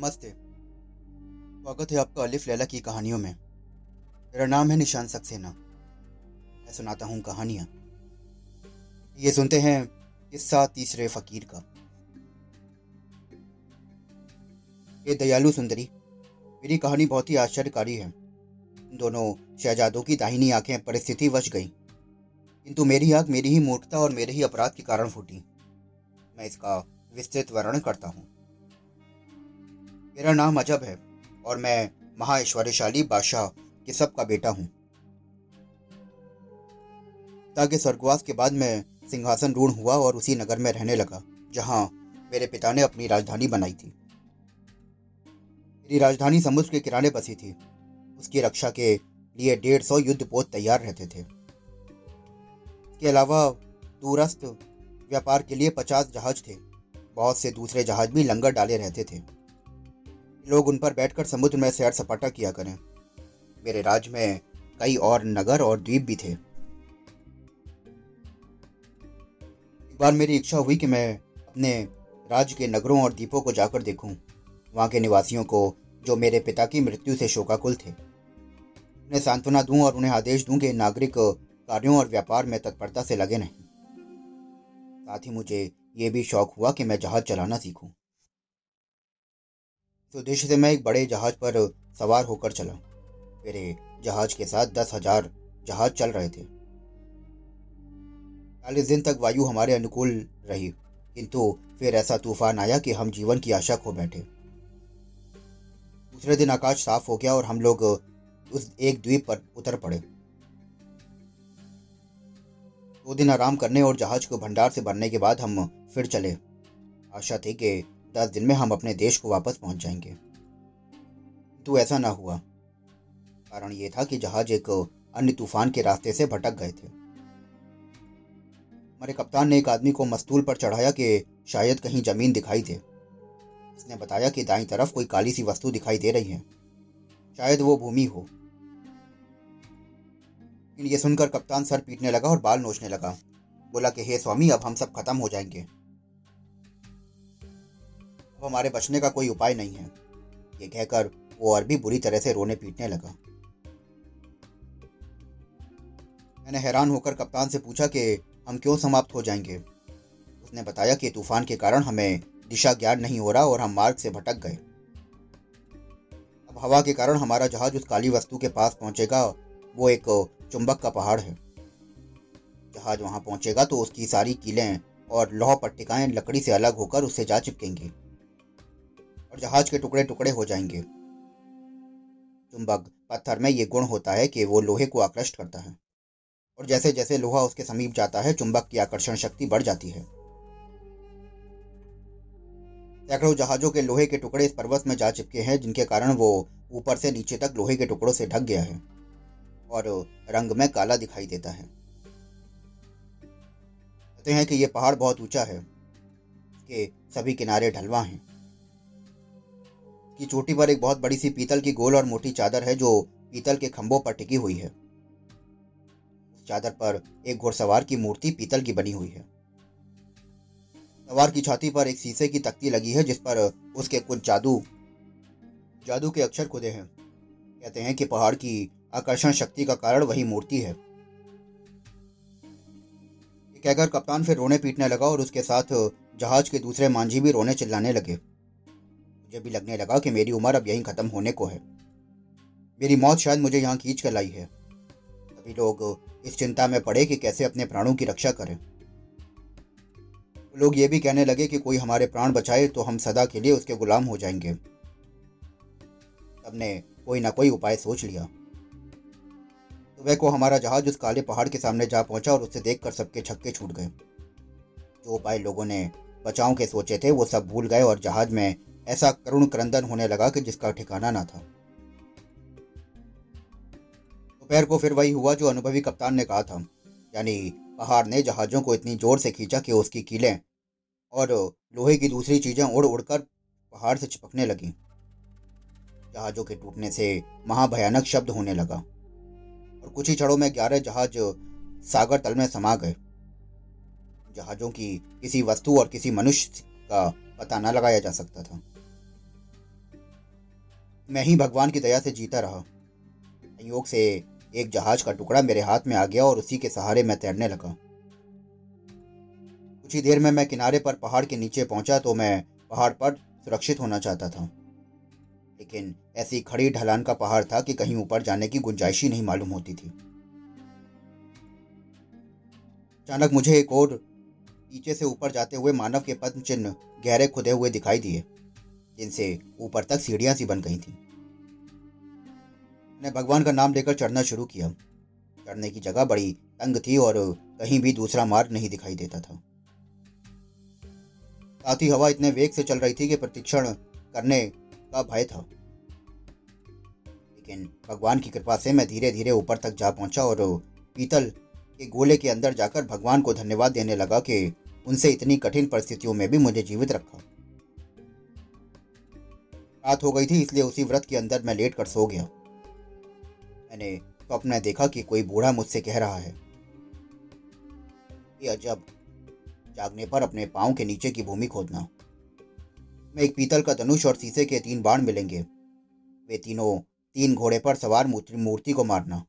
नमस्ते। स्वागत है आपका अलिफ लैला की कहानियों में। मेरा नाम है निशान सक्सेना। मैं सुनाता हूँ कहानियाँ। ये सुनते हैं किस्सा तीसरे फकीर का। ये दयालु सुंदरी, मेरी कहानी बहुत ही आश्चर्यकारी है। दोनों शहजादों की दाहिनी आँखें परिस्थिति वश गई। किंतु मेरी आँख मेरी ही मूर्खता और मेरे ही अपराध के कारण फूटी। मैं इसका विस्तृत वर्णन करता हूँ। मेरा नाम अजब है और मैं महाऐश्वर्यशाली बादशाह किसब का बेटा हूँ। ताकि स्वर्गवास के बाद मैं सिंहासन रूढ़ हुआ और उसी नगर में रहने लगा, जहाँ मेरे पिता ने अपनी राजधानी बनाई थी। मेरी राजधानी समुद्र के किराने बसी थी। उसकी रक्षा के लिए डेढ़ सौ युद्ध पोत तैयार रहते थे। इसके अलावा दूरस्थ व्यापार के लिए पचास जहाज़ थे। बहुत से दूसरे जहाज़ भी लंगर डाले रहते थे। लोग उन पर बैठकर समुद्र में सैर सपाटा किया करें। मेरे राज्य में कई और नगर और द्वीप भी थे। एक बार मेरी इच्छा हुई कि मैं अपने राज्य के नगरों और द्वीपों को जाकर देखूँ। वहाँ के निवासियों को, जो मेरे पिता की मृत्यु से शोकाकुल थे। उन्हें सांत्वना दूँ और उन्हें आदेश दूँ कि नागरिक कार्यों और व्यापार में तत्परता से लगे नहीं साथ ही मुझे ये भी शौक हुआ कि मैं जहाज़ चलाना सीखूं। इस उद्देश्य से मैं एक बड़े जहाज़ पर सवार होकर चला। मेरे जहाज़ के साथ दस हज़ार जहाज़ चल रहे थे। चालीस दिन तक वायु हमारे अनुकूल रही, किंतु फिर ऐसा तूफ़ान आया कि हम जीवन की आशा खो बैठे। दूसरे दिन आकाश साफ़ हो गया और हम लोग उस एक द्वीप पर उतर पड़े। दो दिन आराम करने और जहाज़ को भंडार से भरने के बाद हम फिर चले। आशा थी कि दस दिन में हम अपने देश को वापस पहुँच जाएँगे। तो ऐसा ना हुआ। कारण ये था कि जहाज़ एक अन्य तूफ़ान के रास्ते से भटक गए थे। हमारे कप्तान ने एक आदमी को मस्तूल पर चढ़ाया कि शायद कहीं ज़मीन दिखाई दे। उसने बताया कि दाई तरफ़ कोई काली सी वस्तु दिखाई दे रही है। शायद वो भूमि हो। ये सुनकर कप्तान सर पीटने लगा और बाल नोचने लगा। बोला कि, हे स्वामी, अब हम सब खत्म हो जाएँगे। अब हमारे बचने का कोई उपाय नहीं है। ये कहकर वो और भी बुरी तरह से रोने पीटने लगा। मैंने हैरान होकर कप्तान से पूछा कि हम क्यों समाप्त हो जाएँगे? उसने बताया कि तूफ़ान के कारण हमें दिशा ज्ञान नहीं हो रहा और हम मार्ग से भटक गए। अब हवा के कारण हमारा जहाज़ उस काली वस्तु के पास पहुंचेगा, वो एक चुंबक का पहाड़ है। जहाज़ वहाँ पहुंचेगा तो उसकी सारी कीलें और लौह पट्टिकाएँ लकड़ी से अलग होकर उससे जा चिपकेंगी। और जहाज़ के टुकड़े टुकड़े हो जाएँगे। चुंबक, पत्थर में ये गुण होता है कि वो लोहे को आकृष्ट करता है। और जैसे जैसे लोहा उसके समीप जाता है, चुंबक की आकर्षण शक्ति बढ़ जाती है। सैकड़ों जहाजों के लोहे के टुकड़े इस पर्वत में जा चिपके हैं, जिनके कारण वो ऊपर से नीचे तक लोहे के टुकड़ों से ढक गया है और रंग में काला दिखाई देता है। कहते हैं कि यह पहाड़ बहुत ऊँचा है कि सभी किनारे ढलवा हैं। की चोटी पर एक बहुत बड़ी सी पीतल की गोल और मोटी चादर है, जो पीतल के खंभों पर टिकी हुई है। चादर पर एक घुड़सवार की मूर्ति पीतल की बनी हुई है। सवार की छाती पर एक शीशे की तख्ती लगी है, जिस पर उसके कुछ जादू जादू के अक्षर खुदे हैं। कहते हैं कि पहाड़ की आकर्षण शक्ति का कारण वही मूर्ति है। कहकर कप्तान फिर रोने पीटने लगा और उसके साथ जहाज़ के दूसरे मांझी भी रोने चिल्लाने लगे। मुझे भी लगने लगा कि मेरी उम्र अब यहीं ख़त्म होने को है। मेरी मौत शायद मुझे यहाँ खींच कर लाई है। सभी लोग इस चिंता में पड़े कि कैसे अपने प्राणों की रक्षा करें। लोग ये भी कहने लगे कि कोई हमारे प्राण बचाए तो हम सदा के लिए उसके गुलाम हो जाएँगे। सबने कोई ना कोई उपाय सोच लिया। सुबह को हमारा जहाज़ उस काले पहाड़ के सामने जा पहुँचा और उसे देखकर सबके छक्के छूट गए। जो उपाय लोगों ने बचाव के सोचे थे वो सब भूल गए और जहाज़ में ऐसा करुण क्रंदन होने लगा कि जिसका ठिकाना ना था। दोपहर को फिर वही हुआ जो अनुभवी कप्तान ने कहा था, यानी पहाड़ ने जहाज़ों को इतनी ज़ोर से खींचा कि उसकी कीलें और लोहे की दूसरी चीज़ें उड़ उड़कर पहाड़ से चिपकने लगी। जहाज़ों के टूटने से महाभयानक शब्द होने लगा और कुछ ही क्षणों में ग्यारह जहाज़ सागर तल में समा गए। जहाज़ों की किसी वस्तु और किसी मनुष्य का पता न लगाया जा सकता था। मैं ही भगवान की दया से जीता रहा। संयोग से एक जहाज़ का टुकड़ा मेरे हाथ में आ गया और उसी के सहारे मैं तैरने लगा। कुछ ही देर में मैं किनारे पर पहाड़ के नीचे पहुँचा तो मैं पहाड़ पर सुरक्षित होना चाहता था। लेकिन ऐसी खड़ी ढलान का पहाड़ था कि कहीं ऊपर जाने की गुंजाइश ही नहीं मालूम होती थी। अचानक मुझे एक और नीचे से ऊपर जाते हुए मानव के पद्म चिन्ह गहरे खुदे हुए दिखाई दिए, जिनसे ऊपर तक सीढ़ियाँ सी बन गई थी। मैंने भगवान का नाम लेकर चढ़ना शुरू किया। चढ़ने की जगह बड़ी तंग थी और कहीं भी दूसरा मार्ग नहीं दिखाई देता था। साथ ही हवा इतने वेग से चल रही थी कि प्रतीक्षण करने का भय था। लेकिन भगवान की कृपा से मैं धीरे धीरे ऊपर तक जा पहुँचा और पीतल के गोले के अंदर जाकर भगवान को धन्यवाद देने लगा कि उनसे इतनी कठिन परिस्थितियों में भी मुझे जीवित रखा। रात हो गई थी, इसलिए उसी व्रत के अंदर मैं लेट कर सो गया। मैंने स्वप्न में देखा कि कोई बूढ़ा मुझसे कह रहा है। अजब, जागने पर अपने पाँव के नीचे की भूमि खोदना। में एक पीतल का धनुष और शीशे के तीन बाण मिलेंगे। वे तीनों, तीन घोड़े पर सवार मूर्ति को मारना।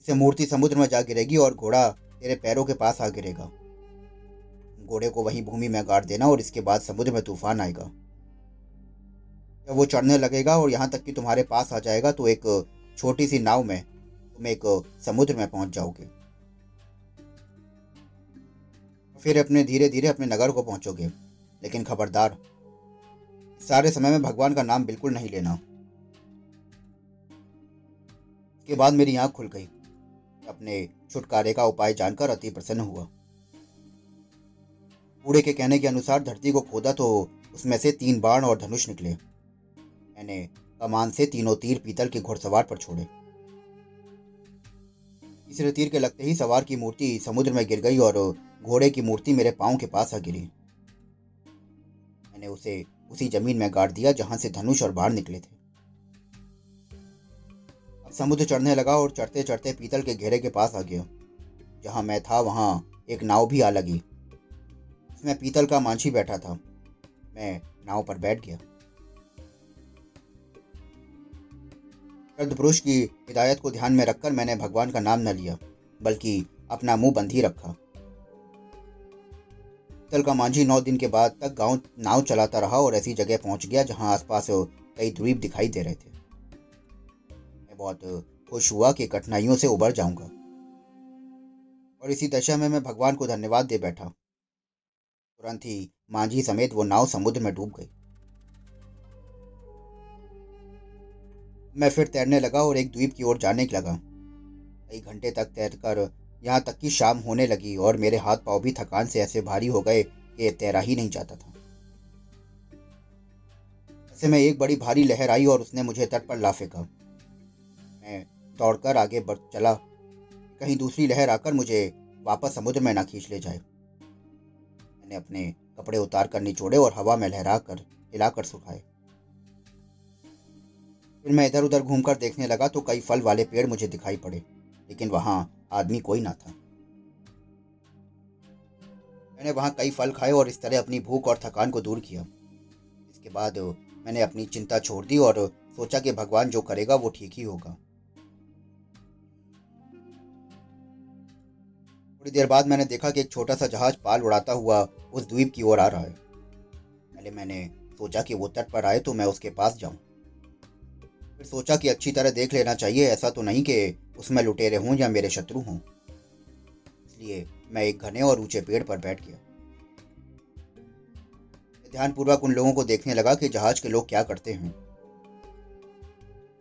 इससे मूर्ति समुद्र में जा गिरेगी और घोड़ा तेरे पैरों के पास आ गिरेगा। घोड़े को वहीं भूमि में गाड़ देना और इसके बाद समुद्र में तूफ़ान आएगा। जब वो चढ़ने लगेगा और यहाँ तक कि तुम्हारे पास आ जाएगा तो एक छोटी सी नाव में तुम एक समुद्र में पहुँच जाओगे। फिर अपने धीरे धीरे अपने नगर को पहुंचोगे। लेकिन खबरदार, सारे समय में भगवान का नाम बिल्कुल नहीं लेना। के बाद मेरी आँख खुल गई। अपने छुटकारे का उपाय जानकर अति प्रसन्न हुआ। बूढ़े के कहने के अनुसार धरती को खोदा तो उसमें से तीन बाण और धनुष निकले। मैंने कमान से तीनों तीर पीतल के घुड़सवार पर छोड़े। तीसरे तीर के लगते ही सवार की मूर्ति समुद्र में गिर गई और घोड़े की मूर्ति मेरे पाँव के पास आ गिरी। मैंने उसे उसी ज़मीन में गाड़ दिया जहाँ से धनुष और बाढ़ निकले थे। अब समुद्र चढ़ने लगा और चढ़ते चढ़ते पीतल के घेरे के पास आ गया। जहाँ मैं था वहाँ एक नाव भी आ लगी। उसमें पीतल का मांझी बैठा था। मैं नाव पर बैठ गया। पुरुष की हिदायत को ध्यान में रखकर मैंने भगवान का नाम न लिया, बल्कि अपना मुँह बंद ही रखा। पीतल का मांझी नौ दिन के बाद तक गाँव नाव चलाता रहा और ऐसी जगह पहुँच गया जहाँ आसपास कई द्वीप दिखाई दे रहे थे। मैं बहुत खुश हुआ कि कठिनाइयों से उबर जाऊँगा। और इसी दशा में मैं भगवान को धन्यवाद दे बैठा। तुरंत ही मांझी समेत वो नाव समुद्र में डूब गई। मैं फिर तैरने लगा और एक द्वीप की ओर जाने लगा। कई घंटे तक तैरकर यहाँ तक कि शाम होने लगी और मेरे हाथ पाँव भी थकान से ऐसे भारी हो गए कि तैरा ही नहीं जाता था। ऐसे में एक बड़ी भारी लहर आई और उसने मुझे तट पर ला मैं दौड़कर आगे बढ़ चला। कहीं दूसरी लहर आकर मुझे वापस समुद्र में ना खींच ले जाए। मैंने अपने कपड़े उतार कर निचोड़े और हवा में लहरा कर हिलाकर सुखाए। फिर मैं इधर उधर घूमकर देखने लगा तो कई फल वाले पेड़ मुझे दिखाई पड़े, लेकिन वहाँ आदमी कोई ना था। मैंने वहाँ कई फल खाए और इस तरह अपनी भूख और थकान को दूर किया। इसके बाद मैंने अपनी चिंता छोड़ दी और सोचा कि भगवान जो करेगा वो ठीक ही होगा। थोड़ी देर बाद मैंने देखा कि एक छोटा सा जहाज़ पाल उड़ाता हुआ उस द्वीप की ओर आ रहा है। पहले मैंने सोचा कि वो तट पर आए तो मैं उसके पास जाऊँ। फिर सोचा कि अच्छी तरह देख लेना चाहिए, ऐसा तो नहीं कि उसमें लुटेरे हों या मेरे शत्रु हों। इसलिए मैं एक घने और ऊँचे पेड़ पर बैठ गया। ध्यानपूर्वक उन लोगों को देखने लगा कि जहाज़ के लोग क्या करते हैं।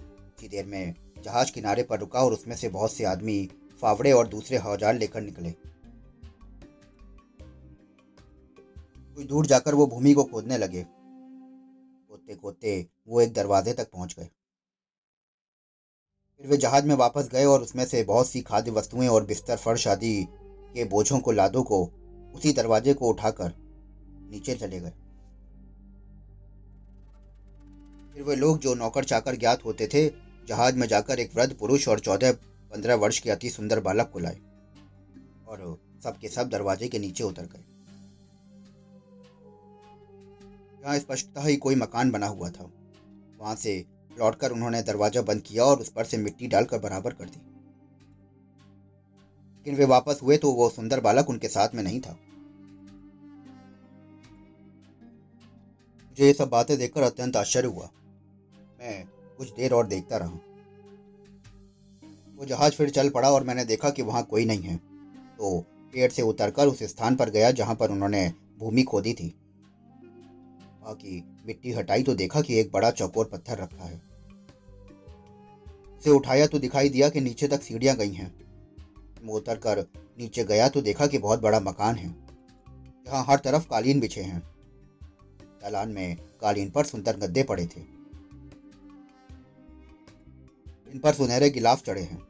कुछ देर में जहाज़ किनारे पर रुका और उसमें से बहुत से आदमी फावड़े और दूसरे औज़ार लेकर निकले। कुछ दूर जाकर वो भूमि को खोदने लगे। खोदते खोदते वो एक दरवाजे तक पहुँच गए। फिर वे जहाज़ में वापस गए और उसमें से बहुत सी खाद्य वस्तुएँ और बिस्तर, फर्श आदि के बोझों को, लादों को उसी दरवाजे को उठाकर नीचे चले गए। फिर वे लोग जो नौकर चाकर ज्ञात होते थे, जहाज़ में जाकर एक वृद्ध पुरुष और चौदह पंद्रह वर्ष के अति सुंदर बालक को लाए और सबके सब दरवाजे के नीचे उतर गए। यहाँ स्पष्टता ही कोई मकान बना हुआ था। वहाँ से लौटकर उन्होंने दरवाज़ा बंद किया और उस पर से मिट्टी डालकर बराबर कर दी। लेकिन वे वापस हुए तो वो सुंदर बालक उनके साथ में नहीं था। मुझे ये सब बातें देखकर अत्यंत आश्चर्य हुआ। मैं कुछ देर और देखता रहा। वो जहाज़ फिर चल पड़ा और मैंने देखा कि वहाँ कोई नहीं है। तो पेड़ से उतरकर उस स्थान पर गया जहाँ पर उन्होंने भूमि खोदी थी। की मिट्टी हटाई तो देखा कि एक बड़ा चौकोर पत्थर रखा है। उसे उठाया तो दिखाई दिया कि नीचे तक सीढ़ियाँ गई हैं। मैं उतर कर नीचे गया तो देखा कि बहुत बड़ा मकान है। जहाँ हर तरफ़ कालीन बिछे हैं। दालान में कालीन पर सुंदर गद्दे पड़े थे। इन पर सुनहरे गिलाफ चढ़े हैं।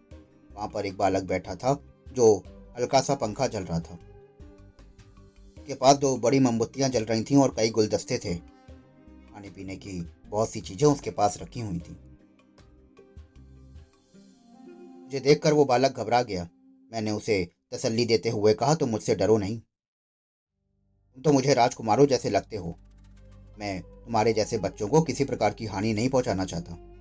वहाँ पर एक बालक बैठा था, जो हल्का सा पंखा चल रहा था। के पास दो बड़ी मोमबत्तियाँ जल रही थीं और कई गुलदस्ते थे। खाने पीने की बहुत सी चीज़ें उसके पास रखी हुई थी। मुझे देखकर वो बालक घबरा गया। मैंने उसे तसल्ली देते हुए कहा तो मुझसे डरो नहीं। तुम तो मुझे राजकुमारों जैसे लगते हो। मैं तुम्हारे जैसे बच्चों को किसी प्रकार की हानि नहीं पहुंचाना चाहता।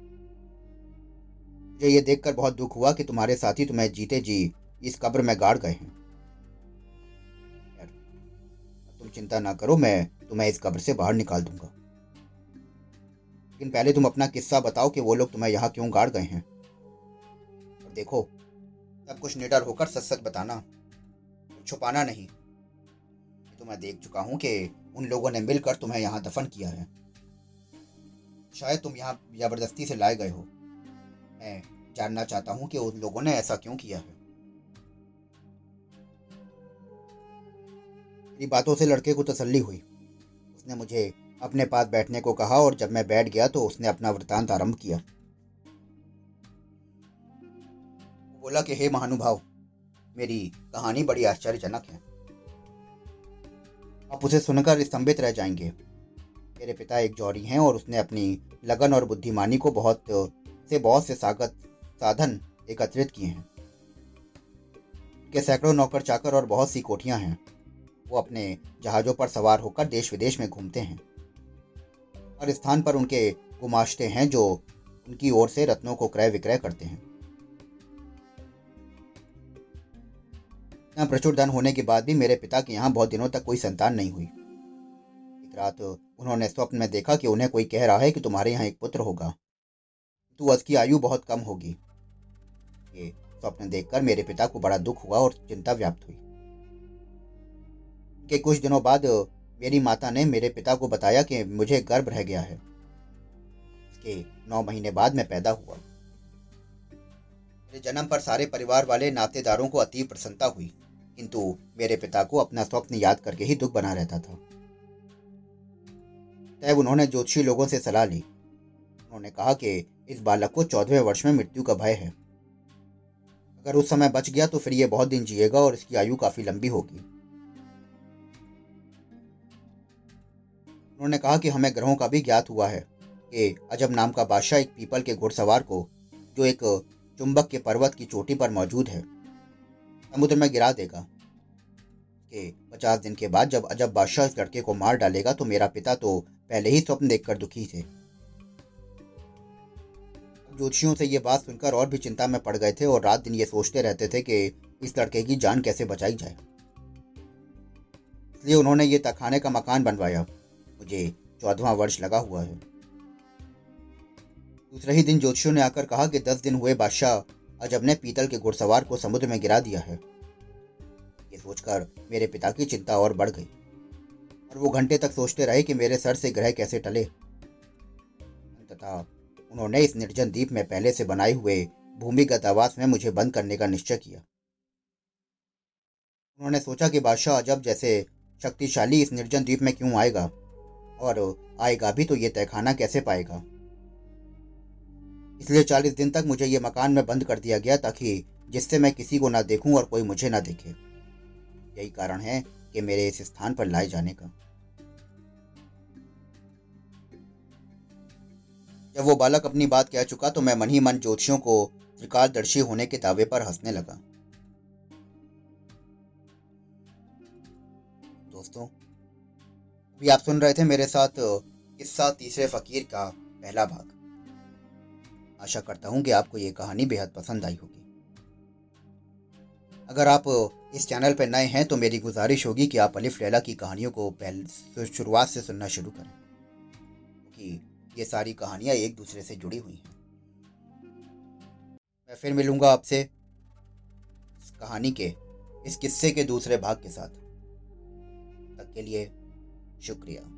मुझे ये देखकर बहुत दुख हुआ कि तुम्हारे साथी तुम्हें जीते जी। इस कब्र में गाड़ गए हैं। तुम चिंता ना करो, मैं तुम्हें इस कब्र से बाहर निकाल दूँगा। लेकिन पहले तुम अपना किस्सा बताओ कि वो लोग तुम्हें यहाँ क्यों गाड़ गए हैं। और देखो, सब कुछ निडर होकर सच सच बताना, छुपाना नहीं। तो मैं देख चुका हूँ कि उन लोगों ने मिलकर तुम्हें यहाँ दफन किया है। शायद तुम यहाँ ज़बरदस्ती से लाए गए हो। मैं जानना चाहता हूँ कि उन लोगों ने ऐसा क्यों किया है। मेरी बातों से लड़के को तसल्ली हुई। उसने मुझे अपने पास बैठने को कहा और जब मैं बैठ गया तो उसने अपना वृतांत आरंभ किया। बोला कि, हे महानुभाव, मेरी कहानी बड़ी आश्चर्यजनक है। आप उसे सुनकर स्तंभित रह जाएँगे। मेरे पिता एक जौहरी हैं और उसने अपनी लगन और बुद्धिमानी को बहुत से बहुत से सागत साधन एकत्रित किए हैं। के सैकड़ों नौकर, चाकर और बहुत सी कोठियाँ हैं, वो अपने जहाज़ों पर सवार होकर देश विदेश में घूमते हैं। और स्थान पर उनके गुमाश्ते हैं जो उनकी ओर से रत्नों को क्रय विक्रय करते हैं। प्रचुर धन होने के बाद भी मेरे पिता के यहाँ बहुत दिनों तक कोई संतान नहीं हुई। एक रात उन्होंने स्वप्न में देखा कि उन्हें कोई कह रहा है कि तुम्हारे यहाँ एक पुत्र होगा। तो उसकी आयु बहुत कम होगी। ये स्वप्न देखकर मेरे पिता को बड़ा दुख हुआ और चिंता व्याप्त हुई। के कुछ दिनों बाद, मेरी माता ने मेरे पिता को बताया कि मुझे गर्भ रह गया है। इसके नौ महीने बाद मैं पैदा हुआ। मेरे जन्म पर सारे परिवार वाले नातेदारों को अति प्रसन्नता हुई, किंतु मेरे पिता को अपना स्वप्न याद करके ही दुख बना रहता था। तब उन्होंने ज्योतिषी लोगों से सलाह ली। उन्होंने कहा कि इस बालक को चौदहवें वर्ष में मृत्यु का भय है। अगर उस समय बच गया तो फिर ये बहुत दिन जिएगा और इसकी आयु काफ़ी लंबी होगी। उन्होंने कहा कि हमें ग्रहों का भी ज्ञात हुआ है कि अजब नाम का बादशाह एक पीपल के घुड़सवार को, जो एक चुंबक के पर्वत की चोटी पर मौजूद है, समुद्र में गिरा देगा। कि पचास दिन के बाद जब अजब बादशाह इस लड़के को मार डालेगा तो मेरा पिता तो पहले ही स्वप्न देखकर दुखी थे। ज्योतिषियों से ये बात सुनकर और भी चिंता में पड़ गए थे और रात दिन ये सोचते रहते थे कि इस लड़के की जान कैसे बचाई जाए। इसलिए उन्होंने ये तखाने का मकान बनवाया। मुझे चौदवा वर्ष लगा हुआ है। दूसरे ही दिन ज्योतिषियों ने आकर कहा कि दस दिन हुए बादशाह अजब ने पीतल के घुड़सवार को समुद्र में गिरा दिया है। ये सोचकर मेरे पिता की चिंता और बढ़ गई और वो घंटे तक सोचते रहे कि मेरे सर से ग्रह कैसे टले। तथा उन्होंने इस निर्जन द्वीप में पहले से बनाए हुए भूमिगत आवास में मुझे बंद करने का निश्चय किया। उन्होंने सोचा कि बादशाह अजब जैसे शक्तिशाली इस निर्जन द्वीप में क्यों आएगा, और आएगा भी तो ये तहखाना कैसे पाएगा? इसलिए चालीस दिन तक मुझे ये मकान में बंद कर दिया गया ताकि जिससे मैं किसी को ना देखूँ और कोई मुझे ना देखे। यही कारण है कि मेरे इस स्थान पर लाए जाने का। जब वो बालक अपनी बात कह चुका तो मैं मन ही मन ज्योतिषियों को त्रिकालदर्शी होने के दावे पर हंसने लगा। दोस्तों, अभी आप सुन रहे थे मेरे साथ, किस्सा तीसरे फकीर का पहला भाग। आशा करता हूँ कि आपको ये कहानी बेहद पसंद आई होगी। अगर आप इस चैनल पर नए हैं तो मेरी गुजारिश होगी कि आप अलिफ लैला की कहानियों को पहले शुरुआत से सुनना शुरू करें। क्योंकि ये सारी कहानियाँ एक दूसरे से जुड़ी हुई हैं। मैं फिर मिलूँगा आपसे इस कहानी के, इस किस्से के दूसरे भाग के साथ। तक के लिए शुक्रिया।